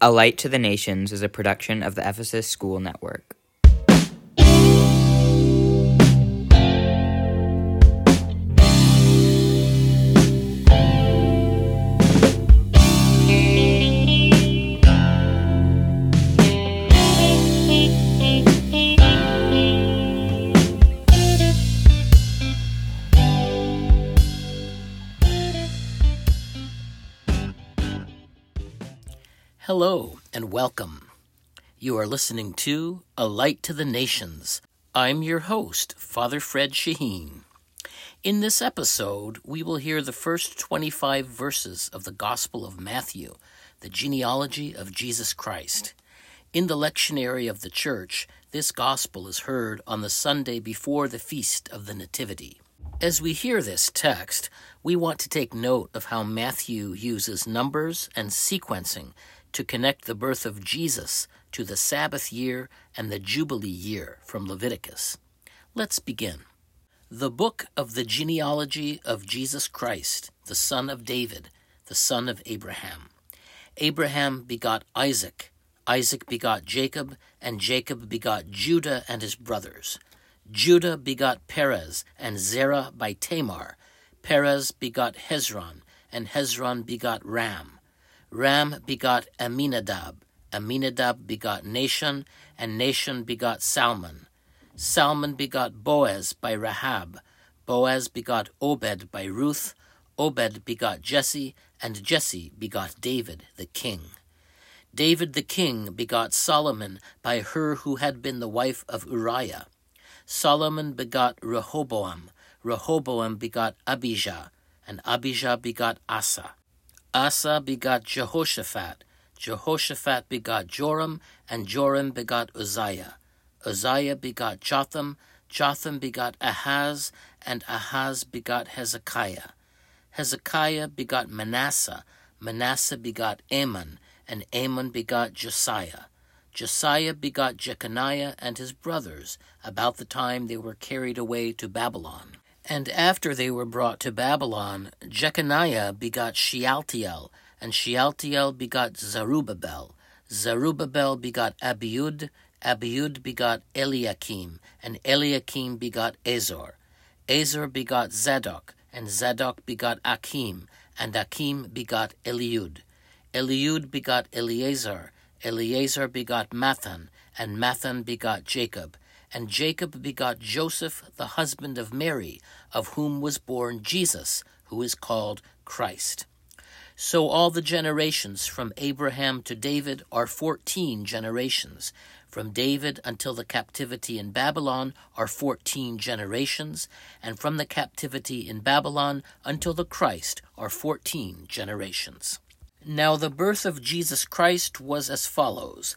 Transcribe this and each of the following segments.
A Light to the Nations is a production of the Ephesus School Network. You are listening to A Light to the Nations. I'm your host, Father Fred Shaheen. In this episode, we will hear the first 25 verses of the Gospel of Matthew, the genealogy of Jesus Christ. In the lectionary of the Church, this Gospel is heard on the Sunday before the Feast of the Nativity. As we hear this text, we want to take note of how Matthew uses numbers and sequencing to connect the birth of Jesus to the Sabbath year and the Jubilee year from Leviticus. Let's begin. The book of the genealogy of Jesus Christ, the son of David, the son of Abraham. Abraham begot Isaac, Isaac begot Jacob, and Jacob begot Judah and his brothers. Judah begot Perez and Zerah by Tamar. Perez begot Hezron, and Hezron begot Ram. Ram begot Amminadab, Amminadab begot Nahshon, and Nahshon begot Salmon. Salmon begot Boaz by Rahab, Boaz begot Obed by Ruth, Obed begot Jesse, and Jesse begot David the king. David the king begot Solomon by her who had been the wife of Uriah. Solomon begot Rehoboam, Rehoboam begot Abijah, and Abijah begot Asa. Asa begot Jehoshaphat, Jehoshaphat begot Joram, and Joram begot Uzziah. Uzziah begot Jotham, Jotham begot Ahaz, and Ahaz begot Hezekiah. Hezekiah begot Manasseh, Manasseh begot Amon, and Amon begot Josiah. Josiah begot Jeconiah and his brothers about the time they were carried away to Babylon. And after they were brought to Babylon, Jeconiah begot Shealtiel, and Shealtiel begot Zerubbabel. Zerubbabel begot Abiud, Abiud begot Eliakim, and Eliakim begot Azor. Azor begot Zadok, and Zadok begot Akim, and Akim begot Eliud. Eliud begot Eleazar, Eleazar begot Matthan, and Matthan begot Jacob. And Jacob begot Joseph, the husband of Mary, of whom was born Jesus, who is called Christ. So all the generations from Abraham to David are fourteen generations. From David until the captivity in Babylon are fourteen generations, and from the captivity in Babylon until the Christ are fourteen generations. Now the birth of Jesus Christ was as follows.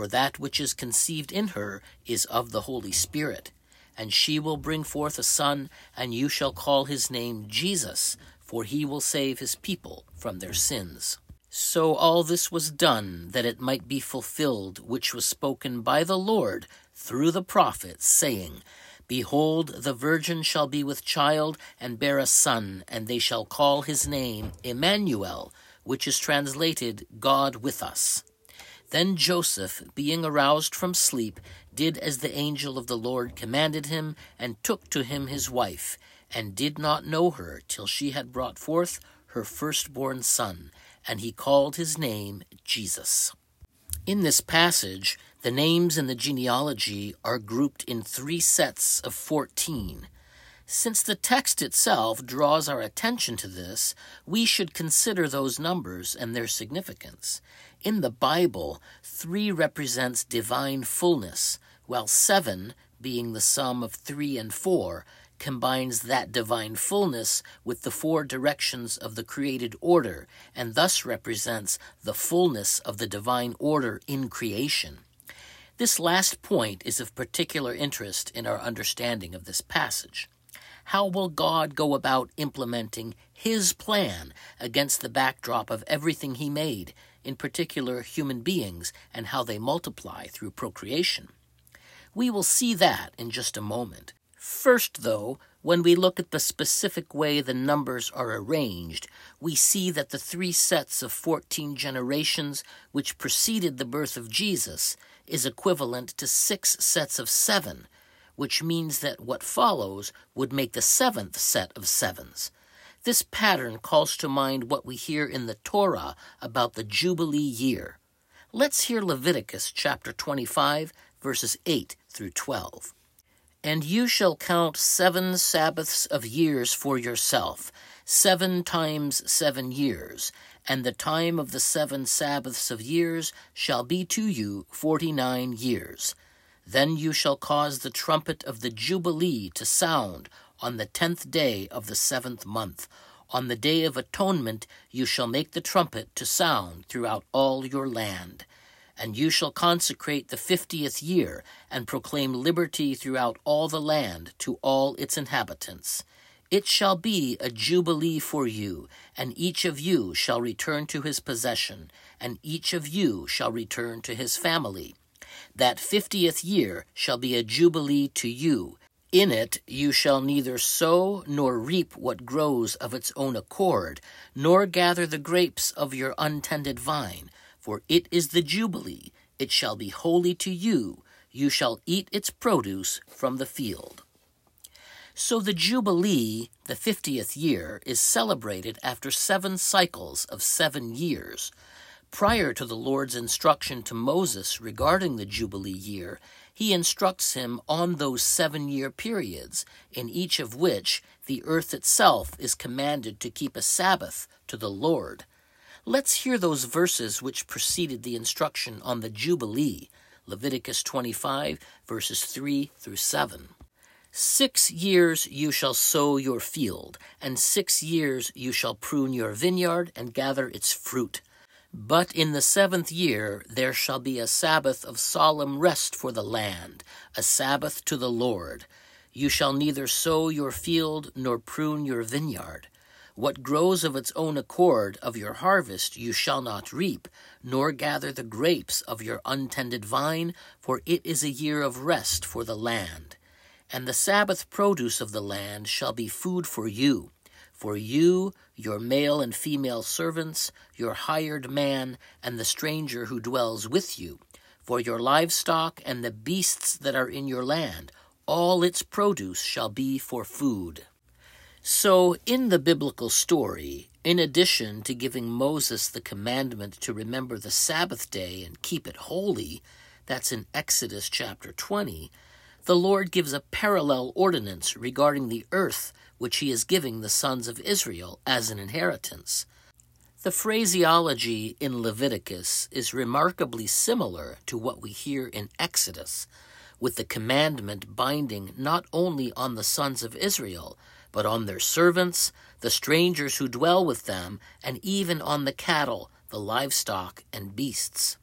for that which is conceived in her is of the Holy Spirit. And she will bring forth a son, and you shall call his name Jesus, for he will save his people from their sins. So all this was done that it might be fulfilled which was spoken by the Lord through the prophet, saying, Behold, the virgin shall be with child and bear a son, and they shall call his name Emmanuel, which is translated God with us. Then Joseph, being aroused from sleep, did as the angel of the Lord commanded him, and took to him his wife, and did not know her till she had brought forth her firstborn son, and he called his name Jesus. In this passage, the names in the genealogy are grouped in three sets of fourteen. Since the text itself draws our attention to this, we should consider those numbers and their significance. In the Bible, three represents divine fullness, while seven, being the sum of three and four, combines that divine fullness with the four directions of the created order and thus represents the fullness of the divine order in creation. This last point is of particular interest in our understanding of this passage. How will God go about implementing His plan against the backdrop of everything He made, in particular human beings, and how they multiply through procreation? We will see that in just a moment. First, though, when we look at the specific way the numbers are arranged, we see that the three sets of 14 generations which preceded the birth of Jesus is equivalent to six sets of seven, which means that what follows would make the seventh set of sevens. This pattern calls to mind what we hear in the Torah about the Jubilee year. Let's hear Leviticus chapter 25, verses 8 through 12. And you shall count seven Sabbaths of years for yourself, seven times seven years, and the time of the seven Sabbaths of years shall be to you forty nine years. Then you shall cause the trumpet of the Jubilee to sound on the tenth day of the seventh month. On the day of atonement you shall make the trumpet to sound throughout all your land. And you shall consecrate the fiftieth year, and proclaim liberty throughout all the land to all its inhabitants. It shall be a jubilee for you, and each of you shall return to his possession, and each of you shall return to his family. That fiftieth year shall be a jubilee to you. In it you shall neither sow nor reap what grows of its own accord, nor gather the grapes of your untended vine, for it is the jubilee. It shall be holy to you. You shall eat its produce from the field. So the Jubilee, the fiftieth year, is celebrated after seven cycles of seven years. Prior to the Lord's instruction to Moses regarding the Jubilee year, he instructs him on those seven year periods, in each of which the earth itself is commanded to keep a Sabbath to the Lord. Let's hear those verses which preceded the instruction on the Jubilee Leviticus 25, verses 3 through 7. Six years you shall sow your field, and six years you shall prune your vineyard and gather its fruit. But in the seventh year there shall be a Sabbath of solemn rest for the land, a Sabbath to the Lord. You shall neither sow your field nor prune your vineyard. What grows of its own accord of your harvest you shall not reap, nor gather the grapes of your untended vine, for it is a year of rest for the land. And the Sabbath produce of the land shall be food for you for you, your male and female servants, your hired man, and the stranger who dwells with you, for your livestock and the beasts that are in your land, all its produce shall be for food. So, in the biblical story, in addition to giving Moses the commandment to remember the Sabbath day and keep it holy, that's in Exodus chapter 20, the Lord gives a parallel ordinance regarding the earth which he is giving the sons of Israel as an inheritance. The phraseology in Leviticus is remarkably similar to what we hear in Exodus, with the commandment binding not only on the sons of Israel, but on their servants, the strangers who dwell with them, and even on the cattle, the livestock, and beasts.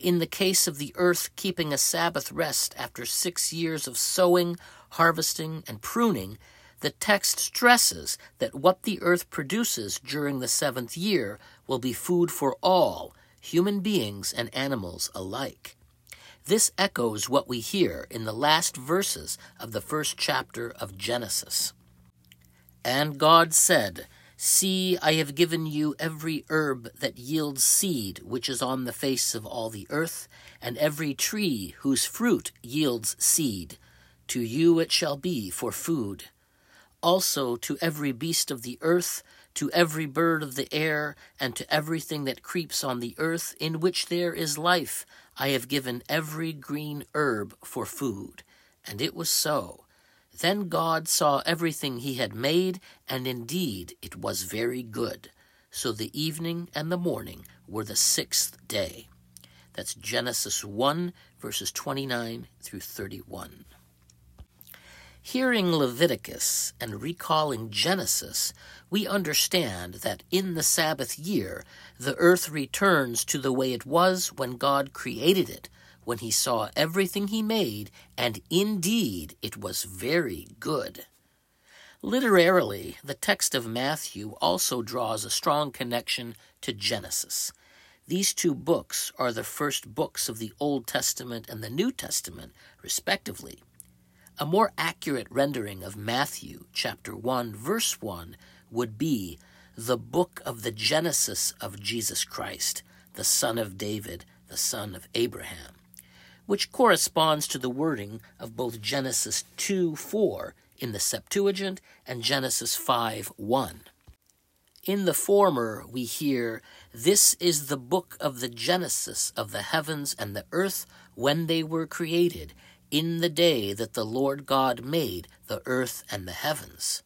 In the case of the earth keeping a Sabbath rest after six years of sowing, harvesting, and pruning, the text stresses that what the earth produces during the seventh year will be food for all, human beings and animals alike. This echoes what we hear in the last verses of the first chapter of Genesis. And God said, See, I have given you every herb that yields seed which is on the face of all the earth, and every tree whose fruit yields seed. To you it shall be for food also to every beast of the earth, to every bird of the air, and to everything that creeps on the earth, in which there is life, I have given every green herb for food. And it was so. Then God saw everything he had made, and indeed it was very good. So the evening and the morning were the sixth day. That's Genesis 1, verses 29 through 31. Hearing Leviticus and recalling Genesis, we understand that in the Sabbath year, the earth returns to the way it was when God created it, when he saw everything he made, and indeed it was very good. Literarily, the text of Matthew also draws a strong connection to Genesis. These two books are the first books of the Old Testament and the New Testament, respectively. A more accurate rendering of Matthew chapter 1 verse 1 would be the book of the Genesis of Jesus Christ, the son of David, the son of Abraham, which corresponds to the wording of both Genesis 2 4 in the Septuagint and Genesis 5 1. In the former, we hear, This is the book of the Genesis of the heavens and the earth when they were created, in the day that the Lord God made the earth and the heavens.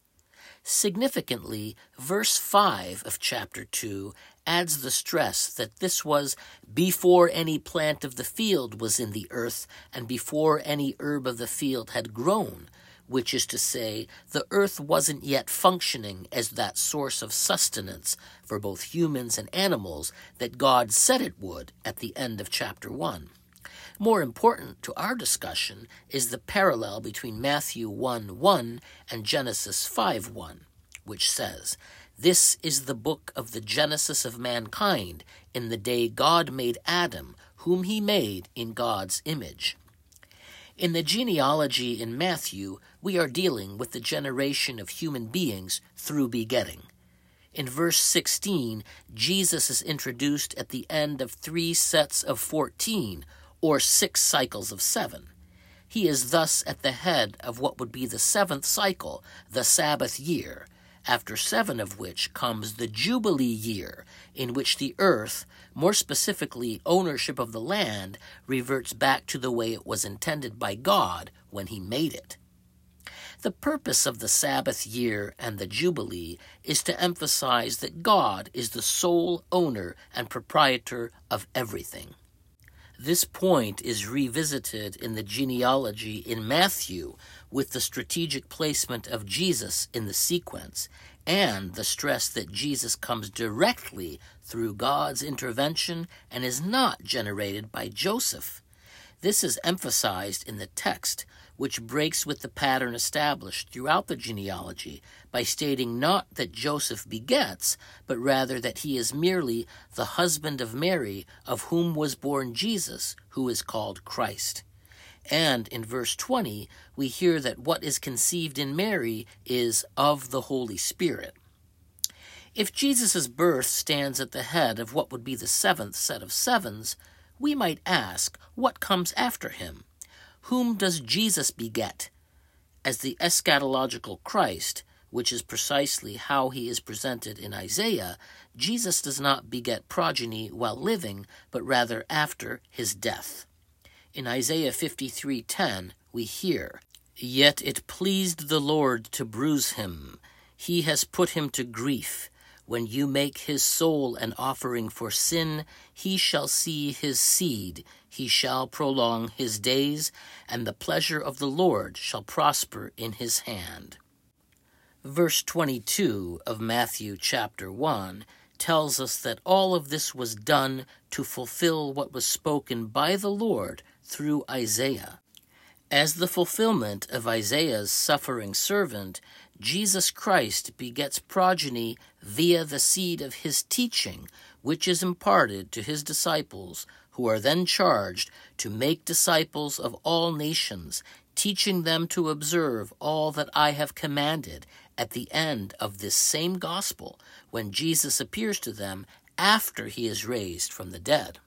Significantly, verse 5 of chapter 2 adds the stress that this was before any plant of the field was in the earth and before any herb of the field had grown, which is to say, the earth wasn't yet functioning as that source of sustenance for both humans and animals that God said it would at the end of chapter 1. More important to our discussion is the parallel between Matthew 1 1 and Genesis 5 1, which says, This is the book of the Genesis of mankind in the day God made Adam, whom he made in God's image. In the genealogy in Matthew, we are dealing with the generation of human beings through begetting. In verse 16, Jesus is introduced at the end of three sets of 14 or six cycles of seven. He is thus at the head of what would be the seventh cycle, the Sabbath year, after seven of which comes the Jubilee year, in which the earth, more specifically ownership of the land, reverts back to the way it was intended by God when He made it. The purpose of the Sabbath year and the Jubilee is to emphasize that God is the sole owner and proprietor of everything. This point is revisited in the genealogy in Matthew with the strategic placement of Jesus in the sequence and the stress that Jesus comes directly through God's intervention and is not generated by Joseph. This is emphasized in the text which breaks with the pattern established throughout the genealogy by stating not that Joseph begets, but rather that he is merely the husband of Mary, of whom was born Jesus, who is called Christ. And in verse 20, we hear that what is conceived in Mary is of the Holy Spirit. If Jesus' birth stands at the head of what would be the seventh set of sevens, we might ask what comes after him. Whom does Jesus beget? As the eschatological Christ, which is precisely how he is presented in Isaiah, Jesus does not beget progeny while living, but rather after his death. In Isaiah 53:10, we hear, "Yet it pleased the Lord to bruise him; he has put him to grief. When you make his soul an offering for sin, he shall see his seed, he shall prolong his days, and the pleasure of the Lord shall prosper in his hand. Verse 22 of Matthew chapter 1 tells us that all of this was done to fulfill what was spoken by the Lord through Isaiah. As the fulfillment of Isaiah's suffering servant, Jesus Christ begets progeny via the seed of his teaching, which is imparted to his disciples, who are then charged to make disciples of all nations, teaching them to observe all that I have commanded at the end of this same gospel when Jesus appears to them after he is raised from the dead.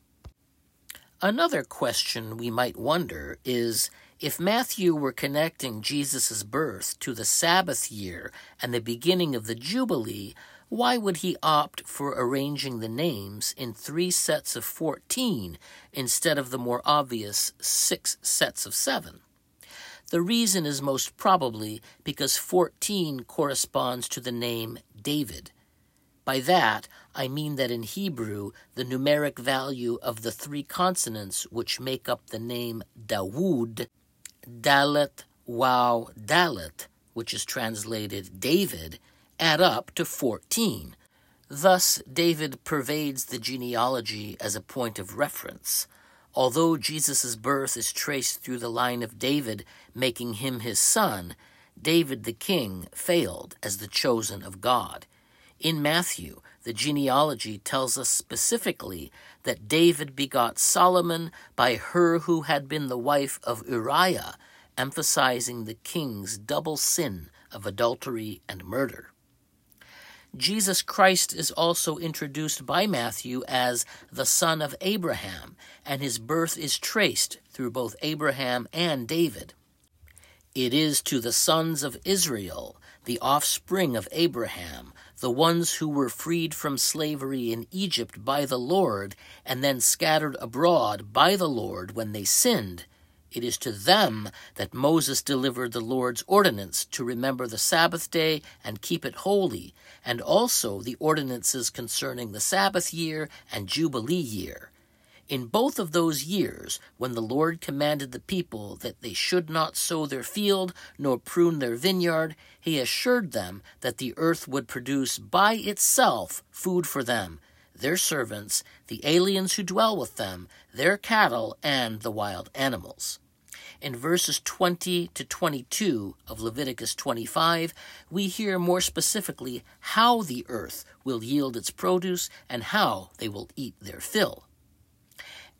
Another question we might wonder is if Matthew were connecting Jesus' birth to the Sabbath year and the beginning of the Jubilee, why would he opt for arranging the names in three sets of 14 instead of the more obvious six sets of seven? The reason is most probably because 14 corresponds to the name David. By that, I mean that in Hebrew, the numeric value of the three consonants which make up the name Dawood Dalet, while Dalet, which is translated David, add up to 14. Thus, David pervades the genealogy as a point of reference. Although Jesus' birth is traced through the line of David, making him his son, David the king failed as the chosen of God. In Matthew, the genealogy tells us specifically that David begot Solomon by her who had been the wife of Uriah, emphasizing the king's double sin of adultery and murder. Jesus Christ is also introduced by Matthew as the son of Abraham, and his birth is traced through both Abraham and David. It is to the sons of Israel, the offspring of Abraham, the ones who were freed from slavery in Egypt by the Lord and then scattered abroad by the Lord when they sinned, it is to them that Moses delivered the Lord's ordinance to remember the Sabbath day and keep it holy, and also the ordinances concerning the Sabbath year and Jubilee year. In both of those years, when the Lord commanded the people that they should not sow their field nor prune their vineyard, he assured them that the earth would produce by itself food for them, their servants, the aliens who dwell with them, their cattle, and the wild animals. In verses 20 to 22 of Leviticus 25, we hear more specifically how the earth will yield its produce and how they will eat their fill.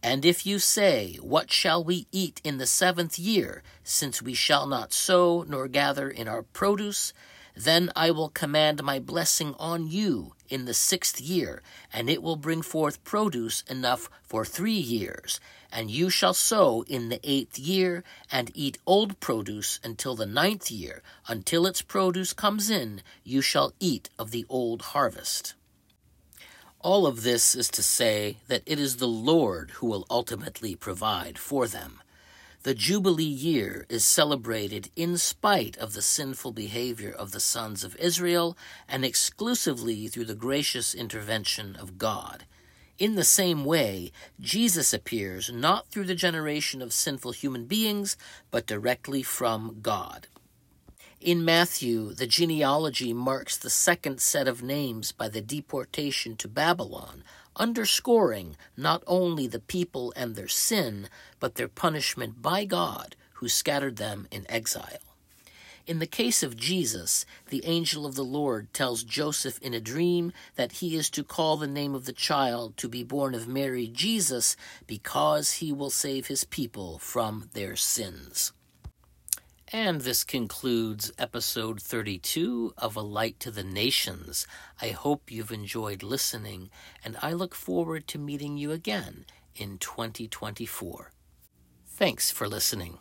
And if you say, What shall we eat in the seventh year, since we shall not sow nor gather in our produce? Then I will command my blessing on you in the sixth year, and it will bring forth produce enough for three years, and you shall sow in the eighth year, and eat old produce until the ninth year. Until its produce comes in, you shall eat of the old harvest. All of this is to say that it is the Lord who will ultimately provide for them. The Jubilee year is celebrated in spite of the sinful behavior of the sons of Israel and exclusively through the gracious intervention of God. In the same way, Jesus appears not through the generation of sinful human beings, but directly from God. In Matthew, the genealogy marks the second set of names by the deportation to Babylon, underscoring not only the people and their sin, but their punishment by God, who scattered them in exile. In the case of Jesus, the angel of the Lord tells Joseph in a dream that he is to call the name of the child to be born of Mary Jesus because he will save his people from their sins. And this concludes episode 32 of A Light to the Nations. I hope you've enjoyed listening, and I look forward to meeting you again in 2024. Thanks for listening.